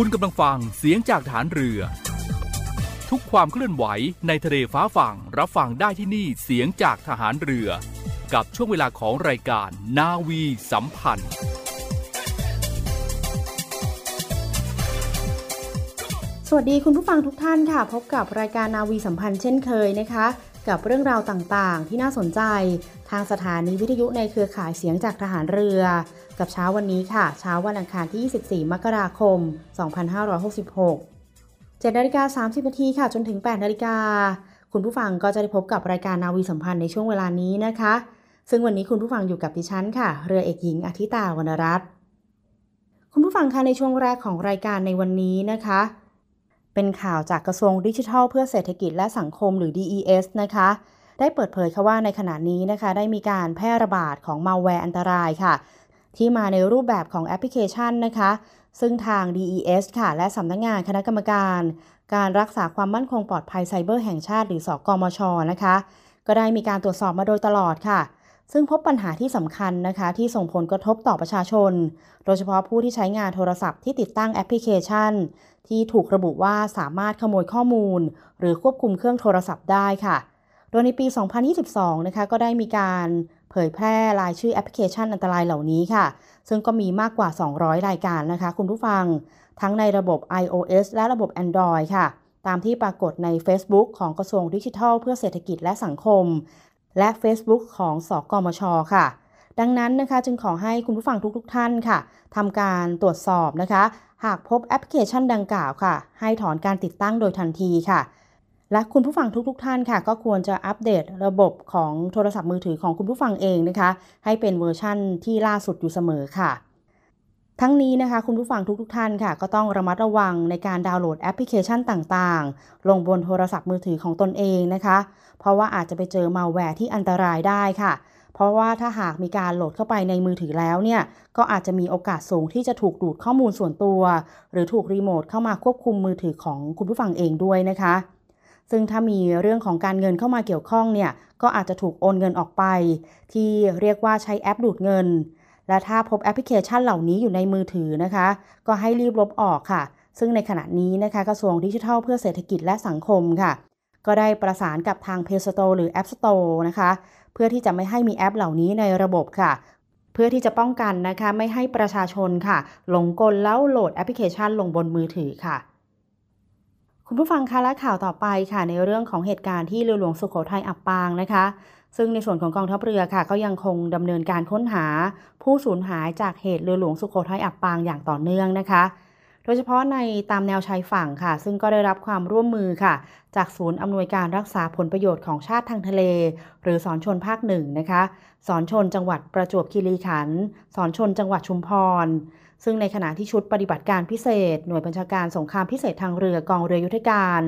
คุณกำลังฟังเสียงจากฐานเรือ ทุกความเคลื่อนไหวในทะเลฟ้าฝั่งรับฟังได้ที่นี่เสียงจากทหารเรือ กับช่วงเวลาของรายการนาวีสัมพันธ์ สวัสดีคุณผู้ฟังทุกท่านค่ะ พบกับรายการนาวีสัมพันธ์เช่นเคยนะคะ กับเรื่องราวต่างๆ ที่น่าสนใจ ทางสถานีวิทยุในเครือข่ายเสียงจากทหารเรือ กับเช้าวันนี้ค่ะ เช้าวันอังคารที่ 24 มกราคม 2566 7นาฬิกา30นาทีค่ะ จนถึง 8นาฬิกา คุณผู้ฟังก็จะได้พบกับรายการนาวีสัมพันธ์ในช่วงเวลานี้นะคะ ซึ่งวันนี้คุณผู้ฟังอยู่กับดิฉันค่ะ เรือเอกหญิงอาทิตาวรรณรัตน์คุณผู้ฟังคะในช่วงแรกของรายการในวันนี้นะคะ เป็นข่าวจากกระทรวงดิจิทัล เพื่อเศรษฐกิจและสังคมหรือ DES นะคะ ได้เปิดเผยค่ะว่าในขณะนี้นะคะ ได้มีการแพร่ระบาดของมัลแวร์อันตรายค่ะ ที่มาในรูปแบบของแอปพลิเคชันนะคะ ซึ่งทาง DES ค่ะ และสำนักงานคณะกรรมการ การรักษาความมั่นคงปลอดภัยไซเบอร์แห่งชาติหรือสกมชนะคะ ก็ได้มีการตรวจสอบมาโดยตลอดค่ะซึ่งพบปัญหาที่สำคัญนะคะ ที่ส่งผลกระทบต่อประชาชน โดยเฉพาะผู้ที่ใช้งานโทรศัพท์ที่ติดตั้งแอปพลิเคชัน ที่ถูกระบุว่าสามารถขโมยข้อมูล หรือควบคุมเครื่องโทรศัพท์ได้ค่ะ โดยในปี 2022 นะคะ ก็ได้มีการเผยแพร่รายชื่อแอปพลิเคชันอันตรายเหล่านี้ค่ะ ซึ่งก็มีมากกว่า 200 รายการนะคะ คุณผู้ฟัง ทั้งในระบบ iOS และระบบ Android ค่ะ ตามที่ปรากฏใน Facebook ของกระทรวงดิจิทัล เพื่อเศรษฐกิจและสังคม และ Facebook ของสกมช ค่ะดังนั้นนะคะจึงขอให้คุณผู้ฟังทุกๆท่านค่ะทำการตรวจสอบนะคะ หากพบแอปพลิเคชันดังกล่าวค่ะ ให้ถอนการติดตั้งโดยทันทีค่ะ และคุณผู้ฟังทุกๆท่านค่ะ ก็ควรจะอัปเดตระบบของโทรศัพท์มือถือของคุณผู้ฟังเองนะคะ ให้เป็นเวอร์ชั่นที่ล่าสุดอยู่เสมอค่ะ ทั้งนี้นะคะ คุณผู้ฟังทุกๆท่านค่ะ ก็ต้องระมัดระวังในการดาวน์โหลดแอปพลิเคชันต่างๆ ลงบนโทรศัพท์มือถือของตนเองนะคะ เพราะว่าอาจจะไปเจอมาแวร์ที่อันตรายได้ค่ะ เพราะว่าถ้าหากมีการโหลดเข้าไปในมือถือแล้วเนี่ย ก็อาจจะมีโอกาสสูงที่จะถูกดูดข้อมูลส่วนตัว หรือถูกรีโมทเข้ามาควบคุมมือถือของคุณผู้ฟังเองด้วยนะคะ ซึ่งถ้ามีเรื่องของการเงินเข้ามาเกี่ยวข้องเนี่ย ก็อาจจะถูกโอนเงินออกไป ที่เรียกว่าใช้แอปดูดเงิน และถ้าพบแอปพลิเคชันเหล่านี้อยู่ในมือถือนะคะ ก็ให้รีบลบออกค่ะ ซึ่งในขณะนี้นะคะกระทรวงดิจิทัลเพื่อเศรษฐกิจและสังคมค่ะก็ได้ประสานกับทาง Play Store หรือ App Store นะคะ เพื่อที่จะไม่ให้มีแอปเหล่านี้ในระบบค่ะ เพื่อที่จะป้องกันนะคะไม่ให้ประชาชนค่ะ หลงกลแล้วโหลดแอปพลิเคชันลงบนมือถือค่ะคุณผู้ฟังคะและข่าวต่อไปค่ะ ในเรื่องของเหตุการณ์ที่เรือหลวงสุโขทัยอับปางนะคะ ซึ่งในส่วนของกองทัพเรือค่ะ ก็ยังคงดำเนินการค้นหา ผู้สูญหายจากเหตุเรือหลวงสุโขทัยอับปางอย่างต่อเนื่องนะคะ โดยเฉพาะในตามแนวชายฝั่งค่ะ ซึ่งก็ได้รับความร่วมมือค่ะ จากศูนย์อำนวยการรักษาผลประโยชน์ของชาติทางทะเล หรือสอนชนภาคหนึ่งนะคะสอนชนจังหวัดประจวบคีรีขันธ์สอนชนจังหวัดชุมพร ซึ่งในขณะที่ชุดปฏิบัติการพิเศษ หน่วยบัญชาการสงครามพิเศษทางเรือกองเรือยุทธการ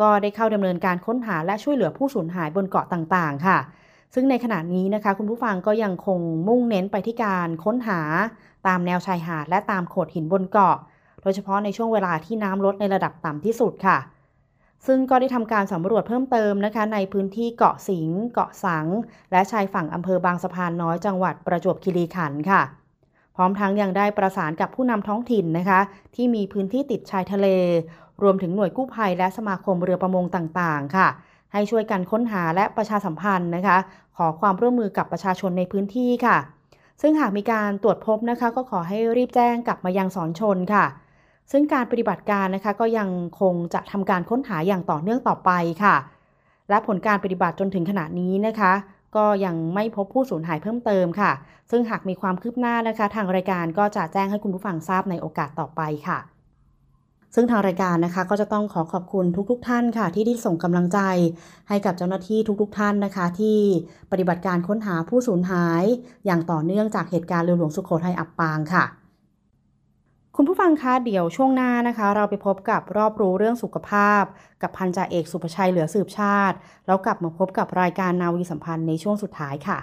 ก็ได้เข้าดำเนินการค้นหาและช่วยเหลือผู้สูญหายบนเกาะต่างๆ ค่ะซึ่งในขณะนี้นะคะคุณผู้ฟังก็ยังคงมุ่งเน้นไปที่การค้นหาตามแนวชายหาดและตามโขดหินบนเกาะ โดยเฉพาะในช่วงเวลาที่น้ำลดในระดับต่ำที่สุดค่ะ ซึ่งก็ได้ทำการสำรวจเพิ่มเติมนะคะ ในพื้นที่เกาะสิงห์เกาะสัง และชายฝั่งอำเภอบางสะพานน้อยจังหวัดประจวบคีรีขันธ์ค่ะพร้อมทั้งยังได้ประสานกับผู้นำท้องถิ่นนะคะ ที่มีพื้นที่ติดชายทะเล รวมถึงหน่วยกู้ภัยและสมาคมเรือประมงต่างๆ ค่ะ ให้ช่วยกันค้นหาและประชาสัมพันธ์นะคะ ขอความร่วมมือกับประชาชนในพื้นที่ค่ะ ซึ่งหากมีการตรวจพบนะคะ ก็ขอให้รีบแจ้งกลับมายังสอนชนค่ะ ซึ่งการปฏิบัติการนะคะก็ยังคงจะทำการค้นหาอย่างต่อเนื่องต่อไปค่ะ และผลการปฏิบัติจนถึงขณะนี้นะคะ ก็ยังไม่พบผู้สูญหายเพิ่มเติมค่ะ ซึ่งหากมีความคืบหน้านะคะ ทางรายการก็จะแจ้งให้คุณผู้ฟังทราบในโอกาสต่อไปค่ะ ซึ่งทางรายการนะคะก็จะต้องขอขอบคุณทุกๆทท่านค่ะ ที่ได้ส่งกำลังใจ ให้กับเจ้าหน้าที่ทุกๆทท่านนะคะ ที่ปฏิบัติการค้นหาผู้สูญหาย อย่างต่อเนื่องจากเหตุการณ์เรือหลวงสุโขทัยอับปางค่ะ คุณผู้ฟังคะเดี๋ยวช่วงหน้านะคะ เราไปพบกับรอบรู้เรื่องสุขภาพ กับพันจ่าเอกสุภชัยเหลือสืบชาติ แล้วกลับมาพบกับรายการนาวีสัมพันธ์ในช่วงสุดท้ายค่ะ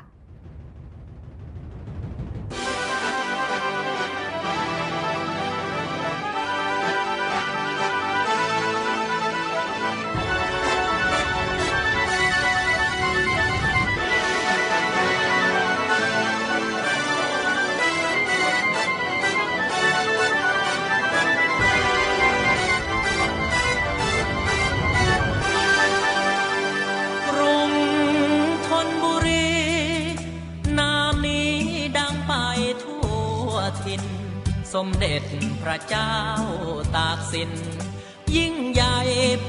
สมเด็จพระเจ้าตากสิน ยิ่งใหญ่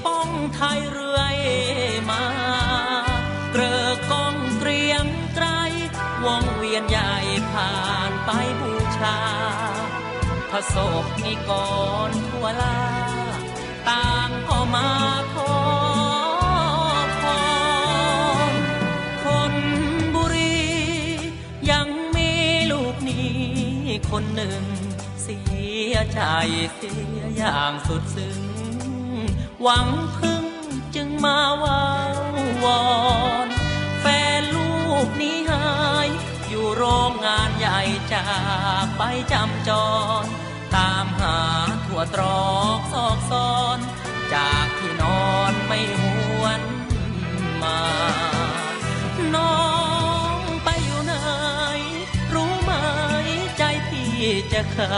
ป้องไทยเรื่อยมาเกรอกองเกรียงไกรวงเวียนใหญ่ผ่านไปบูชา พระศพนิกรทั่วลา ต่างก็มาขอพรคนบุรี ยังมีลูกหนี้คนหนึ่ง ยใจเสียอย่างสุดซึ้ง หวังพึ่งจึงมาว่าวอนแฟนลูกหนี้หาย อยู่โรงงานใหญ่จากไปจำจร ตามหาทั่วตรอกซอกซอน จากที่นอนไม่หวนมา น้องไปอยู่ไหน รู้ไหมใจพี่จะขา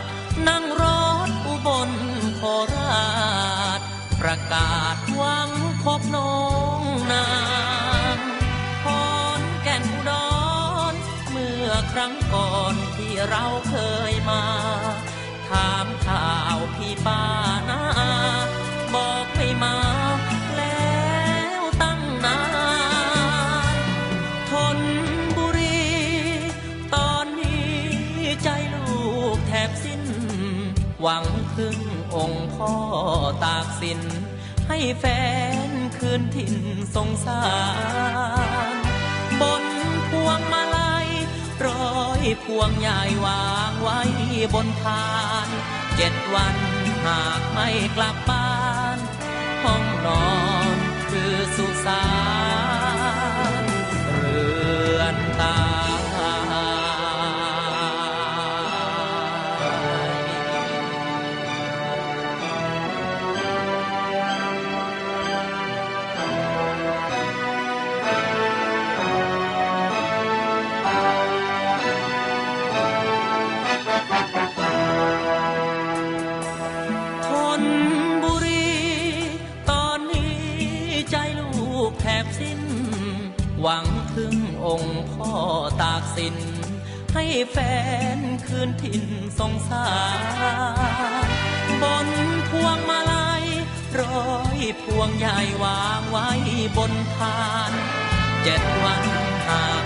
ด เราเคยมา ถามข่าวพี่ป้านาบอกไม่มา แล้วตั้งนานทนบุรี ตอนนี้ใจลูกแทบสิ้น หวังพึ่งองค์พ่อตากสิน ให้แฟนคืนถิ่นสงสาร บนพวงมาลัยรอ พวงใหญ่วางไว้บนทาน เจ็ดวันหากไม่กลับไป สิน ให้แฟนคืนถิ่นสงสารบนพวงมาลัยร้อยพวงใหญ่วางไว้บนพาน เจ็ดวันหาก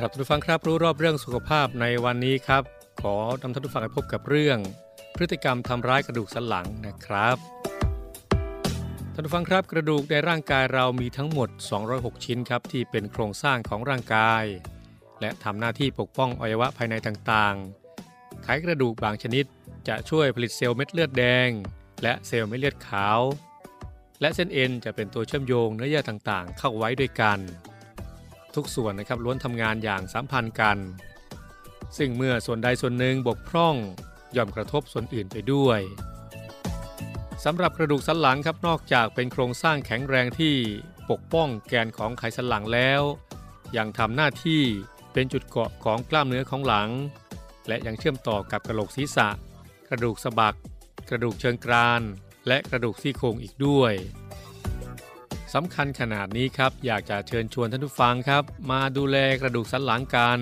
ครับท่านผู้ฟังครับรู้รอบเรื่องสุขภาพในวันนี้ครับ ขอนำท่านผู้ฟังไปพบกับเรื่อง พฤติกรรมทำร้ายกระดูกสันหลังนะครับท่านผู้ฟังครับกระดูกในร่างกายเรามีทั้งหมด 206 ชิ้นครับที่เป็นโครงสร้างของร่างกาย และทำหน้าที่ปกป้องอวัยวะภายในต่างๆไขกระดูกบางชนิดจะช่วยผลิตเซลล์เม็ดเลือดแดง และเซลล์เม็ดเลือดขาว และเส้นเอ็นจะเป็นตัวเชื่อมโยงเนื้อเยื่อต่างๆ เข้าไว้ด้วยกัน ทุกส่วนนะครับล้วนทำงานอย่างสัมพันธ์กัน ซึ่งเมื่อส่วนใดส่วนหนึ่งบกพร่องย่อมกระทบส่วนอื่นไปด้วยสำหรับกระดูกสันหลังครับนอกจากเป็นโครงสร้างแข็งแรงที่ปกป้องแกนของไขสันหลังแล้ว ยังทำหน้าที่เป็นจุดเกาะของกล้ามเนื้อของหลัง และยังเชื่อมต่อกับกระโหลกศีรษะ กระดูกสะบัก กระดูกเชิงกราน และกระดูกซี่โครงอีกด้วย สำคัญขนาดนี้ครับ อยากจะเชิญชวนท่านผู้ฟังครับ มาดูแลกระดูกสันหลังกัน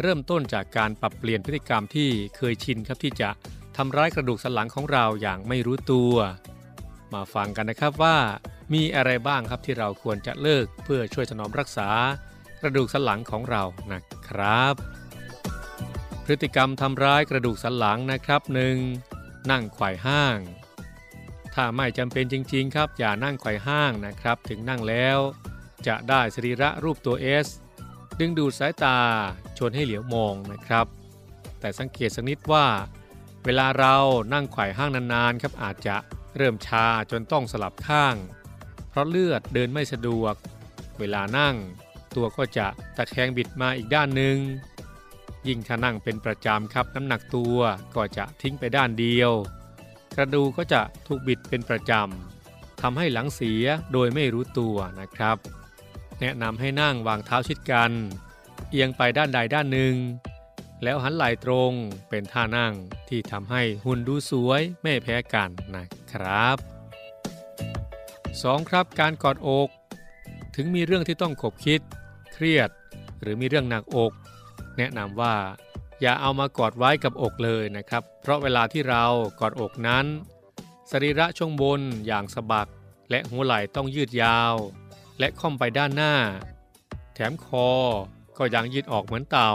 เริ่มต้นจากการปรับเปลี่ยนพฤติกรรมที่เคยชินครับที่จะทำร้ายกระดูกสันหลังของเราอย่างไม่รู้ตัว มาฟังกันนะครับว่า มีอะไรบ้างครับที่เราควรจะเลิกเพื่อช่วยถนอมรักษากระดูกสันหลังของเรานะครับ พฤติกรรมทำร้ายกระดูกสันหลังนะครับหนึ่งนั่งไขว่ห้าง ถ้าไม่จำเป็นจริงๆครับ อย่านั่งไขว่ห้างนะครับ ถึงนั่งแล้ว จะได้สรีระรูปตัว S ดึงดูดสายตาชวนให้เหลียวมองนะครับ แต่สังเกตสักนิดว่า เวลาเรานั่งไขว่ห้างนานๆครับอาจจะเริ่มชาจนต้องสลับข้าง เพราะเลือดเดินไม่สะดวก เวลานั่ง ตัวก็จะตะแคงบิดมาอีกด้านหนึ่งยิ่งถ้านั่งเป็นประจำครับน้ำหนักตัวก็จะทิ้งไปด้านเดียว ระดูกก็จะถูกบิดเป็นประจำทำให้หลังเสียโดยไม่รู้ตัวนะครับ แนะนำให้นั่งวางเท้าชิดกัน เอียงไปด้านใดด้านหนึ่ง แล้วหันไหล่ตรงเป็นท่านั่งที่ทำให้หุ่นดูสวยไม่แพ้กันนะครับ 2. ครับการกอดอก ถึงมีเรื่องที่ต้องขบคิด เครียด หรือมีเรื่องหนักอก แนะนำว่า อย่าเอามากอดไว้กับอกเลยนะครับ เพราะเวลาที่เรากอดอกนั้น สรีระช่วงบนอย่างสะบัก และหัวไหล่ต้องยืดยาว และค่อมไปด้านหน้า แถมคอก็ยังยืดออกเหมือนเต่า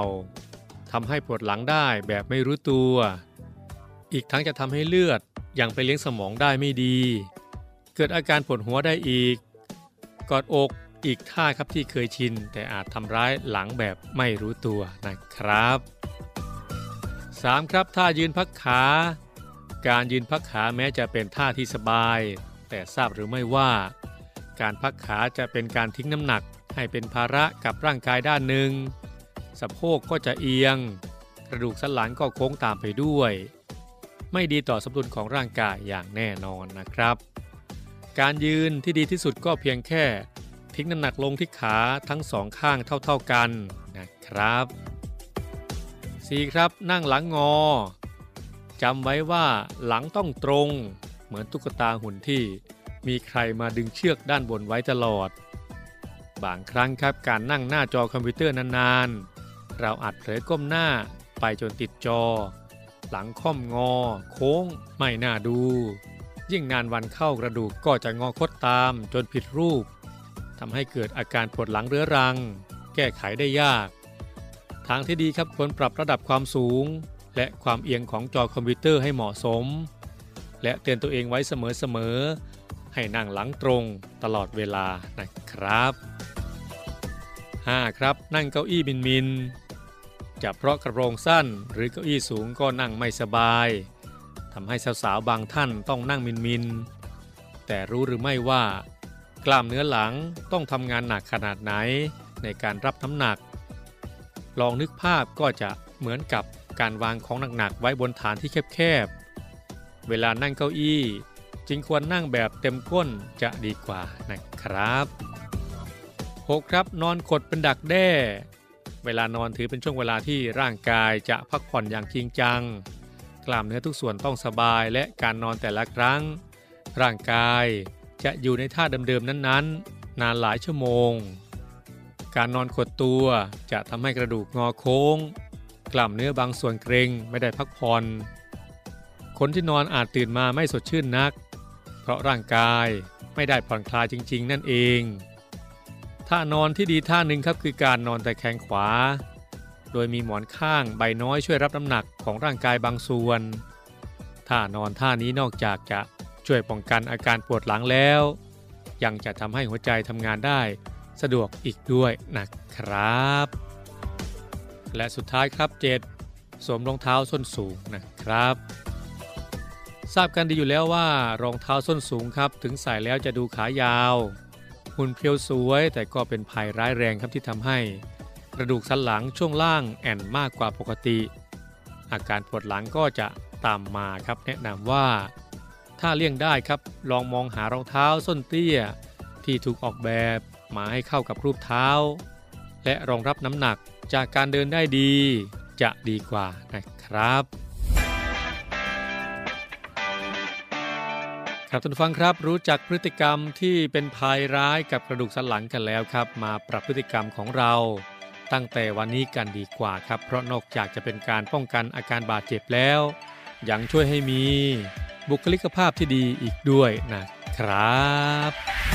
ทำให้ปวดหลังได้แบบไม่รู้ตัว อีกทั้งจะทำให้เลือดยังไปเลี้ยงสมองได้ไม่ดี เกิดอาการปวดหัวได้อีก กอดอกอีกท่าครับที่เคยชิน แต่อาจทำร้ายหลังแบบไม่รู้ตัวนะครับ 3. ครับท่ายืนพักขา การยืนพักขาแม้จะเป็นท่าที่สบาย แต่ทราบหรือไม่ว่า การพักขาจะเป็นการทิ้งน้ำหนักให้เป็นภาระกับร่างกายด้านหนึ่งสะโพกก็จะเอียง กระดูกสันหลังก็โค้งตามไปด้วย ไม่ดีต่อสมดุลของร่างกายอย่างแน่นอนนะครับ การยืนที่ดีที่สุดก็เพียงแค่ ทิ้งน้ำหนักลงที่ขาทั้งสองข้างเท่าๆกันนะครับ 4. ครับนั่งหลังงอจำไว้ว่าหลังต้องตรง เหมือนตุ๊กตาหุ่นที่มีใครมาดึงเชือกด้านบนไว้ตลอด บางครั้งครับการนั่งหน้าจอคอมพิวเตอร์นานๆ เราอาจเผลอก้มหน้าไปจนติดจอ หลังค่อมงอ โค้งไม่น่าดู ยิ่งนานวันเข้ากระดูกก็จะงอคดตามจนผิดรูปทำให้เกิดอาการปวดหลังเรื้อรัง แก้ไขได้ยาก ทางที่ดีครับควรปรับระดับความสูง และความเอียงของจอคอมพิวเตอร์ให้เหมาะสม และเตือนตัวเองไว้เสมอๆให้นั่งหลังตรงตลอดเวลานะครับ 5. ครับนั่งเก้าอี้มินมินจะเพราะกระโปรงสั้นหรือเก้าอี้สูงก็นั่งไม่สบายทำให้สาวๆบางท่านต้องนั่งมินมินแต่รู้หรือไม่ว่ากล้ามเนื้อหลังต้องทำงานหนักขนาดไหนในการรับน้ำหนัก ลองนึกภาพก็จะเหมือนกับการวางของหนักๆไว้บนฐานที่แคบๆ เวลานั่งเก้าอี้ จึงควรนั่งแบบเต็มก้นจะดีกว่านะครับ 6. ครับนอนขดเป็นดักแด้ เวลานอนถือเป็นช่วงเวลาที่ร่างกายจะพักผ่อนอย่างจริงจัง กล้ามเนื้อทุกส่วนต้องสบายและการนอนแต่ละครั้ง ร่างกายจะอยู่ในท่าเดิมๆนั้นๆ นานหลายชั่วโมง การนอนขดตัวจะทำให้กระดูกงอโค้ง กล้ามเนื้อบางส่วนเกร็งไม่ได้พักผ่อน คนที่นอนอาจตื่นมาไม่สดชื่นนัก เพราะร่างกายไม่ได้ผ่อนคลายจริง ๆ นั่นเองท่านอนที่ดีท่าหนึ่งครับคือการนอนแต่แขงขวา โดยมีหมอนข้างใบน้อยช่วยรับน้ำหนักของร่างกายบางส่วนท่านอนท่านี้นอกจากจะช่วยป้องกันอาการปวดหลังแล้ว ยังจะทำให้หัวใจทำงานได้ สะดวกอีกด้วยนะครับ และสุดท้ายครับ 7. สวมรองเท้าส้นสูงนะครับ ทราบกันดีอยู่แล้วว่ารองเท้าส้นสูงครับ ถึงใส่แล้วจะดูขายาว หุ่นเพียวสวยแต่ก็เป็นภัยร้ายแรงครับที่ทำให้ กระดูกสันหลังช่วงล่างแอนมากกว่าปกติ อาการปวดหลังก็จะตามมาครับแนะนำว่าถ้าเลี่ยงได้ครับ ลองมองหารองเท้าส้นเตี้ย ที่ถูกออกแบบ มาให้เข้ากับรูปเท้า และรองรับน้ำหนักจากการเดินได้ดี จะดีกว่านะครับ ครับท่านฟังครับรู้จักพฤติกรรมที่เป็นภัยร้ายกับกระดูกสันหลังกันแล้วครับ มาปรับพฤติกรรมของเรา ตั้งแต่วันนี้กันดีกว่าครับ เพราะนอกจากจะเป็นการป้องกันอาการบาดเจ็บแล้ว ยังช่วยให้มีบุคลิกภาพที่ดีอีกด้วยนะครับ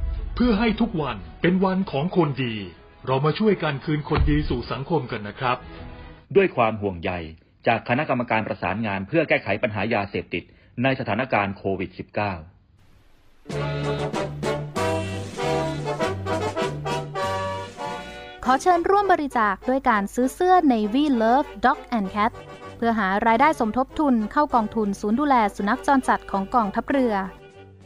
พื่อให้ทุกวันเป็นวันของคนดี เรามาช่วยกันคืนคนดีสู่สังคมกันนะครับ ด้วยความห่วงใยจากคณะกรรมการประสานงานเพื่อแก้ไขปัญหายาเสพติดในสถานการณ์โควิด -19 ขอเชิญร่วมบริจาคด้วยการซื้อเสื้อ Navy Love Dog and Cat เพื่อหารายได้สมทบทุนเข้ากองทุนศูนย์ดูแลสุนัขจรจัดของกองทัพเรือ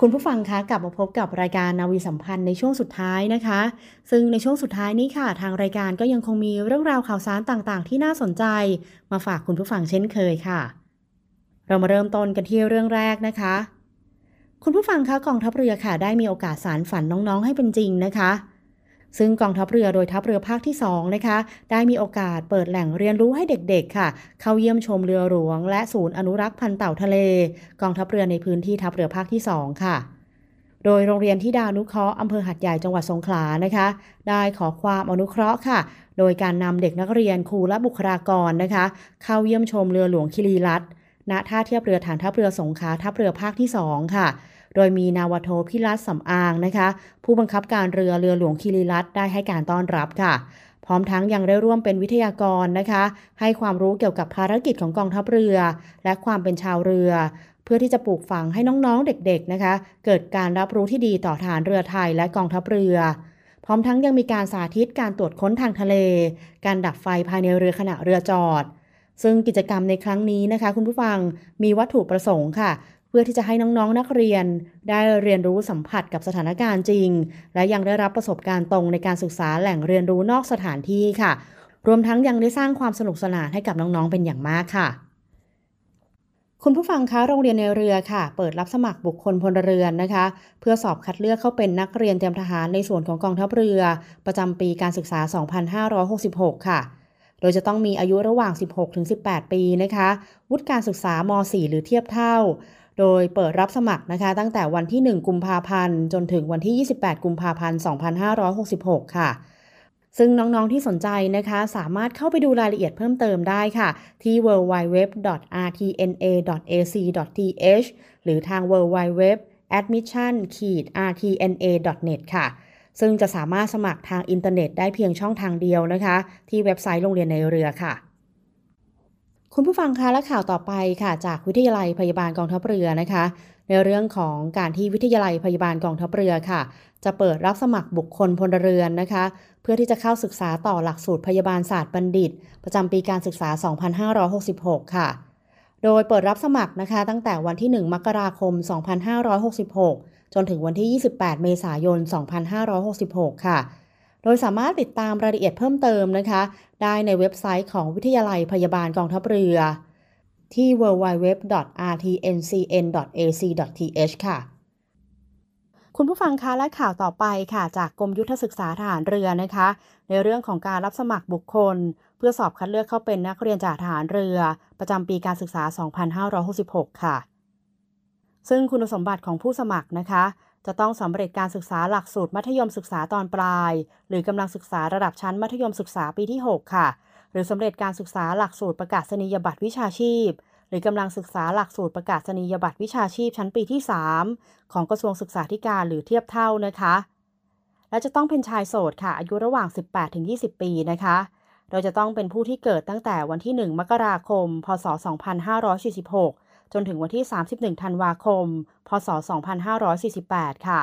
คุณผู้ฟังคะกลับมาพบกับรายการนาวีสัมพันธ์ในช่วงสุดท้ายนะคะ ซึ่งในช่วงสุดท้ายนี้ค่ะ ทางรายการก็ยังคงมีเรื่องราวข่าวสารต่างๆ ที่น่าสนใจ มาฝากคุณผู้ฟังเช่นเคยค่ะ เรามาเริ่มต้นกันที่เรื่องแรกนะคะ คุณผู้ฟังคะกองทัพเรือค่ะได้มีโอกาสสารฝันน้องๆ ให้เป็นจริงนะคะ ซึ่งกองทัพเรือโดยทัพเรือภาคที่ 2 นะคะ ได้มีโอกาสเปิดแหล่งเรียนรู้ให้เด็กๆ ค่ะ เข้าเยี่ยมชมเรือหลวง และศูนย์อนุรักษ์พันธุ์เต่าทะเล กองทัพเรือในพื้นที่ทัพเรือภาคที่ 2 ค่ะ โดยโรงเรียนที่ดานุเคราะห์อำเภอหัดใหญ่จังหวัดสงขลานะคะ ได้ขอความอนุเคราะห์ค่ะ โดยการนำเด็กนักเรียนครูและบุคลากรนะคะ เข้าเยี่ยมชมเรือหลวงคิรีรัตน์ณท่าเทียบเรือฐานทัพเรือสงขลาทัพเรือภาคที่ 2 ค่ะ โดยมีนาวโทพิรัตสำอางนะคะ ผู้บังคับการเรือเรือหลวงคิริรัตได้ให้การต้อนรับค่ะ พร้อมทั้งยังได้ร่วมเป็นวิทยากรนะคะ ให้ความรู้เกี่ยวกับภารกิจของกองทัพเรือ และความเป็นชาวเรือ เพื่อที่จะปลูกฝังให้น้องๆเด็กๆนะคะ เกิดการรับรู้ที่ดีต่อฐานเรือไทยและกองทัพเรือพร้อมทั้งยังมีการสาธิตการตรวจค้นทางทะเล การดับไฟภายในเรือขณะเรือจอด ซึ่งกิจกรรมในครั้งนี้นะคะ คุณผู้ฟังมีวัตถุประสงค์ค่ะ พื่อที่จะให้น้องๆ นักเรียน ได้เรียนรู้สัมผัสกับสถานการณ์จริง และยังได้รับประสบการณ์ตรงในการศึกษาแหล่งเรียนรู้นอกสถานที่ค่ะ รวมทั้งยังได้สร้างความสนุกสนานให้กับน้องๆ เป็นอย่างมากค่ะคุณผู้ฟังคะโรงเรียนในเรือค่ะ เปิดรับสมัครบุคคลพลเรือนนะคะ เพื่อสอบคัดเลือกเข้าเป็นนักเรียนเตรียมทหารในส่วนของกองทัพเรือ ประจำปีการศึกษา 2566 ค่ะ โดยจะต้องมีอายุระหว่าง 16-18 ปีนะคะ วุฒิการศึกษาม 4 หรือเทียบเท่า โดยเปิดรับสมัครนะคะตั้งแต่วันที่ 1 กุมภาพันธ์ จนถึงวันที่ 28 กุมภาพันธ์ 2566 ค่ะ ซึ่งน้องๆที่สนใจนะคะ สามารถเข้าไปดูรายละเอียดเพิ่มเติมได้ค่ะ ที่ www.rtna.ac.th หรือทาง www admission-rtna.net ค่ะ ซึ่งจะสามารถสมัครทางอินเทอร์เน็ตได้เพียงช่องทางเดียวนะคะ ที่เว็บไซต์โรงเรียนในเรือค่ะ คุณผู้ฟังคะและข่าวต่อไปค่ะ จากวิทยาลัยพยาบาลกองทัพเรือนะคะ ในเรื่องของการที่วิทยาลัยพยาบาลกองทัพเรือค่ะ จะเปิดรับสมัครบุคคลพลเรือนนะคะ เพื่อที่จะเข้าศึกษาต่อหลักสูตรพยาบาลศาสตร์บัณฑิต ประจำปีการศึกษา 2566 ค่ะ โดยเปิดรับสมัครนะคะ ตั้งแต่วันที่ 1 มกราคม 2566 จนถึงวันที่ 28 เมษายน 2566 ค่ะ โดยสามารถติดตามรายละเอียดเพิ่มเติมนะคะ ได้ในเว็บไซต์ของวิทยาลัยพยาบาลกองทัพเรือที่ www.rtncn.ac.th ค่ะ คุณผู้ฟังคะและข่าวต่อไปค่ะ จากกรมยุทธศึกษาทหารเรือนะคะ ในเรื่องของการรับสมัครบุคคล เพื่อสอบคัดเลือกเข้าเป็นนักเรียนจากทหารเรือ ประจำปีการศึกษา 2566 ค่ะ ซึ่งคุณสมบัติของผู้สมัครนะคะ จะต้องสำเร็จการศึกษาหลักสูตรมัธยมศึกษาตอนปลาย หรือกำลังศึกษาระดับชั้นมัธยมศึกษาปีที่ 6 ค่ะ หรือสำเร็จการศึกษาหลักสูตรประกาศนียบัตรวิชาชีพ หรือกำลังศึกษาหลักสูตรประกาศนียบัตรวิชาชีพชั้นปีที่ 3 ของกระทรวงศึกษาธิการหรือเทียบเท่านะคะ และจะต้องเป็นชายโสดค่ะ อายุระหว่าง 18-20 ปีนะคะโดยจะต้องเป็นผู้ที่เกิดตั้งแต่วันที่ 1 มกราคม พศ 2546 จนถึงวันที่ 31 ธันวาคม พศ 2548 ค่ะ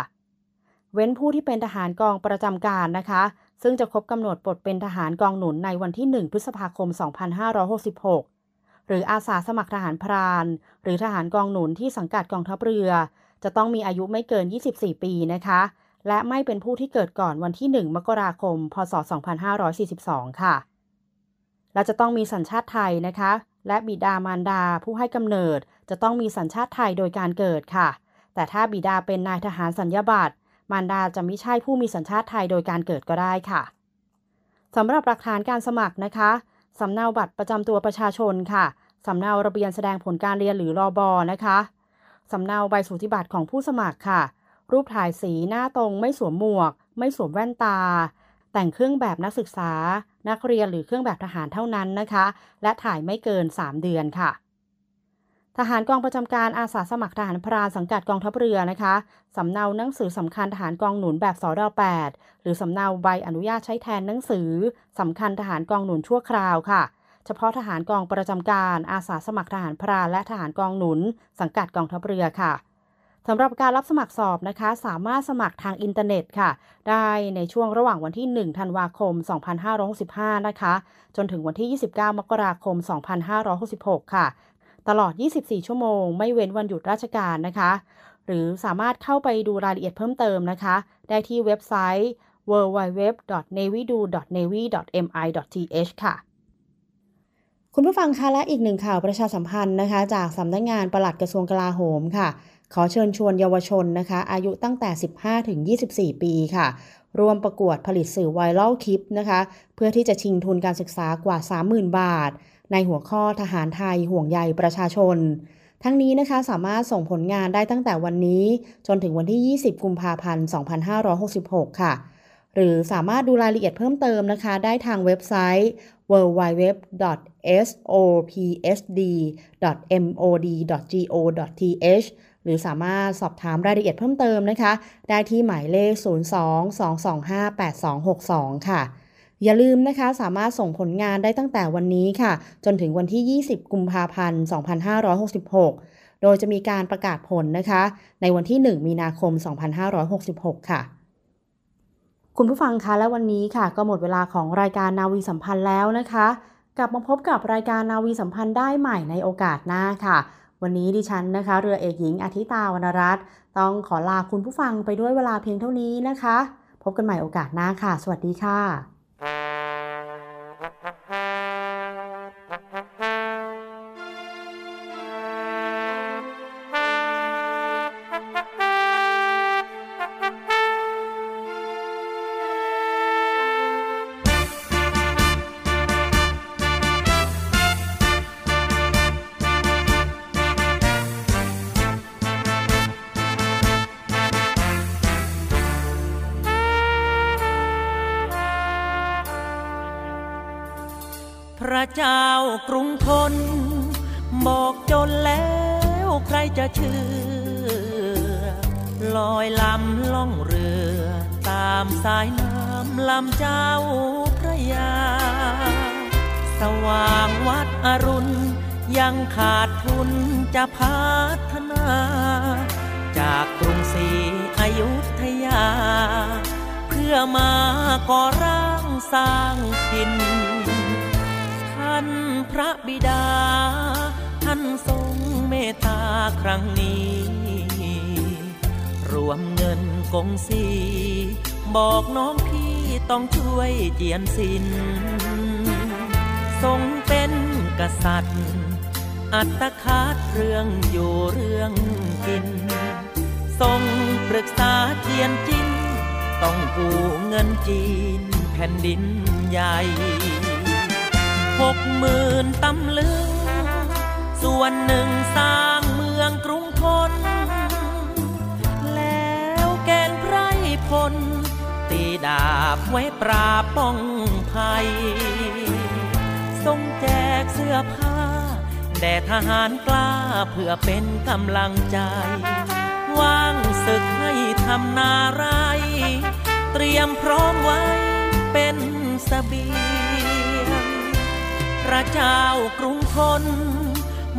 เว้นผู้ที่เป็นทหารกองประจำการนะคะ ซึ่งจะครบกำหนดปลดเป็นทหารกองหนุนในวันที่ 1 พฤษภาคม 2566 หรืออาสาสมัครทหารพราน หรือทหารกองหนุนที่สังกัดกองทัพเรือ จะต้องมีอายุไม่เกิน 24 ปีนะคะ และไม่เป็นผู้ที่เกิดก่อนวันที่ 1 มกราคม พศ 2542 ค่ะและจะต้องมีสัญชาติไทยนะคะ และบิดามารดาผู้ให้กำเนิด จะต้องมีสัญชาติไทยโดยการเกิดค่ะ แต่ถ้าบิดาเป็นนายทหารสัญญาบัตรมารดาจะไม่ใช่ผู้มีสัญชาติไทยโดยการเกิดก็ได้ค่ะสำหรับหลักฐานการสมัครนะคะสำเนาบัตรประจำตัวประชาชนค่ะสำเนาระเบียนแสดงผลการเรียนหรือรอบอนะคะสำเนาใบสูติบัตรของผู้สมัครค่ะ รูปถ่ายสีหน้าตรง ไม่สวมหมวก ไม่สวมแว่นตา แต่งเครื่องแบบนักศึกษา นักเรียนหรือเครื่องแบบทหารเท่านั้นนะคะ และถ่ายไม่เกิน 3 เดือนค่ะ ทหารกองประจำการอาสาสมัครทหารพรานสังกัดกองทัพเรือนะคะสำเนาหนังสือสำคัญทหารกองหนุนแบบสอด8หรือสำเนาใบอนุญาตใช้แทนหนังสือสำคัญทหารกองหนุนชั่วคราวค่ะ เฉพาะทหารกองประจำการอาสาสมัครทหารพรานและทหารกองหนุน สังกัดกองทัพเรือค่ะสำหรับการรับสมัครสอบนะคะ สามารถสมัครทางอินเทอร์เน็ตค่ะ ได้ในช่วงระหว่างวันที่ 1 ธันวาคม 2565 นะคะ จนถึงวันที่ 29 มกราคม 2566 ค่ะ ตลอด 24 ชั่วโมง ไม่เว้นวันหยุดราชการนะคะ หรือสามารถเข้าไปดูรายละเอียดเพิ่มเติมนะคะ ได้ที่เว็บไซต์ www.navy.navy.mi.th ค่ะ คุณผู้ฟังคะและอีกหนึ่งข่าวประชาสัมพันธ์นะคะ จากสำนักงงานปลัดกระทรวงกลาโหมค่ะ ขอเชิญชวนเยาวชนนะคะ อายุตั้งแต่ 15 ถึง 24 ปีค่ะรวมประกวดผลิตสื่อไวรัลคลิปนะคะ เพื่อที่จะชิงทุนการศึกษากว่า 30,000 บาท ในหัวข้อทหารไทยห่วงใยประชาชน ทั้งนี้นะคะสามารถส่งผลงานได้ตั้งแต่วันนี้ จนถึงวันที่ 20 กุมภาพันธ์ 2566 ค่ะ หรือสามารถดูรายละเอียดเพิ่มเติมนะคะ ได้ทางเว็บไซต์ www.sopsd.mod.go.th หรือสามารถสอบถามรายละเอียดเพิ่มเติมนะคะ ได้ที่หมายเลข 02-225-8262 ค่ะ อย่าลืมนะคะสามารถส่งผลงานได้ตั้งแต่วันนี้ค่ะ จนถึงวันที่ 20 กุมภาพันธ์ 2566 โดยจะมีการประกาศผลนะคะ ในวันที่ 1 มีนาคม 2566 ค่ะ คุณผู้ฟังคะและวันนี้ค่ะ ก็หมดเวลาของรายการนาวีสัมพันธ์แล้วนะคะ กลับมาพบกับรายการนาวีสัมพันธ์ได้ใหม่ในโอกาสหน้าค่ะวันนี้ดิฉันนะคะ เรือเอกหญิงอาทิตาวรรณรัตน์ต้องขอลาคุณผู้ฟังไปด้วยเวลาเพียงเท่านี้นะคะ พบกันใหม่โอกาสหน้าค่ะ สวัสดีค่ะ แล้วใครจะเชื่อ ลอยลำล่องเรือ ตามสายน้ำลำเจ้าพระยา สว่างวัดอรุณ ยังขาดทุนจะพัฒนา จากกรุงศรีอยุธยา เพื่อมาก่อร่างสร้างถิ่นท่านพระบิดา ตตาครั้งนี้ รวมเงินกงสี บอกน้องพี่ต้องช่วยเจียนสิน ทรงเป็นกษัตริย์ อัตคาดเรื่องอยู่เรื่องกิน ทรงปรึกษาเจียนจิน ต้องกู้เงินจีนแผ่นดินใหญ่หกหมื่นตำลึง ส่วนหนึ่งสร้างเมืองกรุงทน แล้วแกนไพรพล ตีดาบไว้ปราบป้องภัย ทรงแจกเสื้อผ้า แด่ทหารกล้าเพื่อเป็นกำลังใจ ว่างศึกให้ทำนาไร เตรียมพร้อมไว้เป็นสเบียงพระเจ้ากรุงทน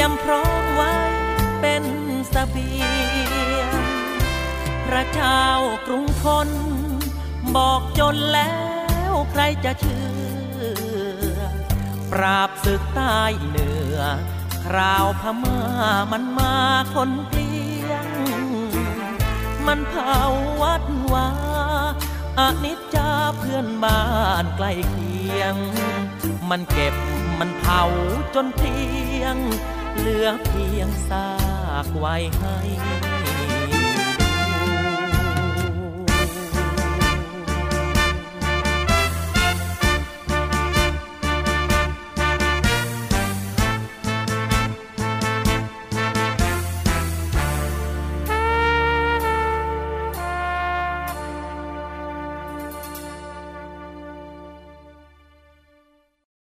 ยมพร้อมไว้เป็นสเบียงพระเจ้ากรุงทน บอกจนแล้วใครจะเชื่อ ปราบศึกใต้เหนือ คราวพม่ามันมาคนเกลียง มันเผาวัดวาอนิจจาเพื่อนบ้านใกล้เคียง มันเก็บมันเผาจนเพียง เหลือเพียงซากไว้ให้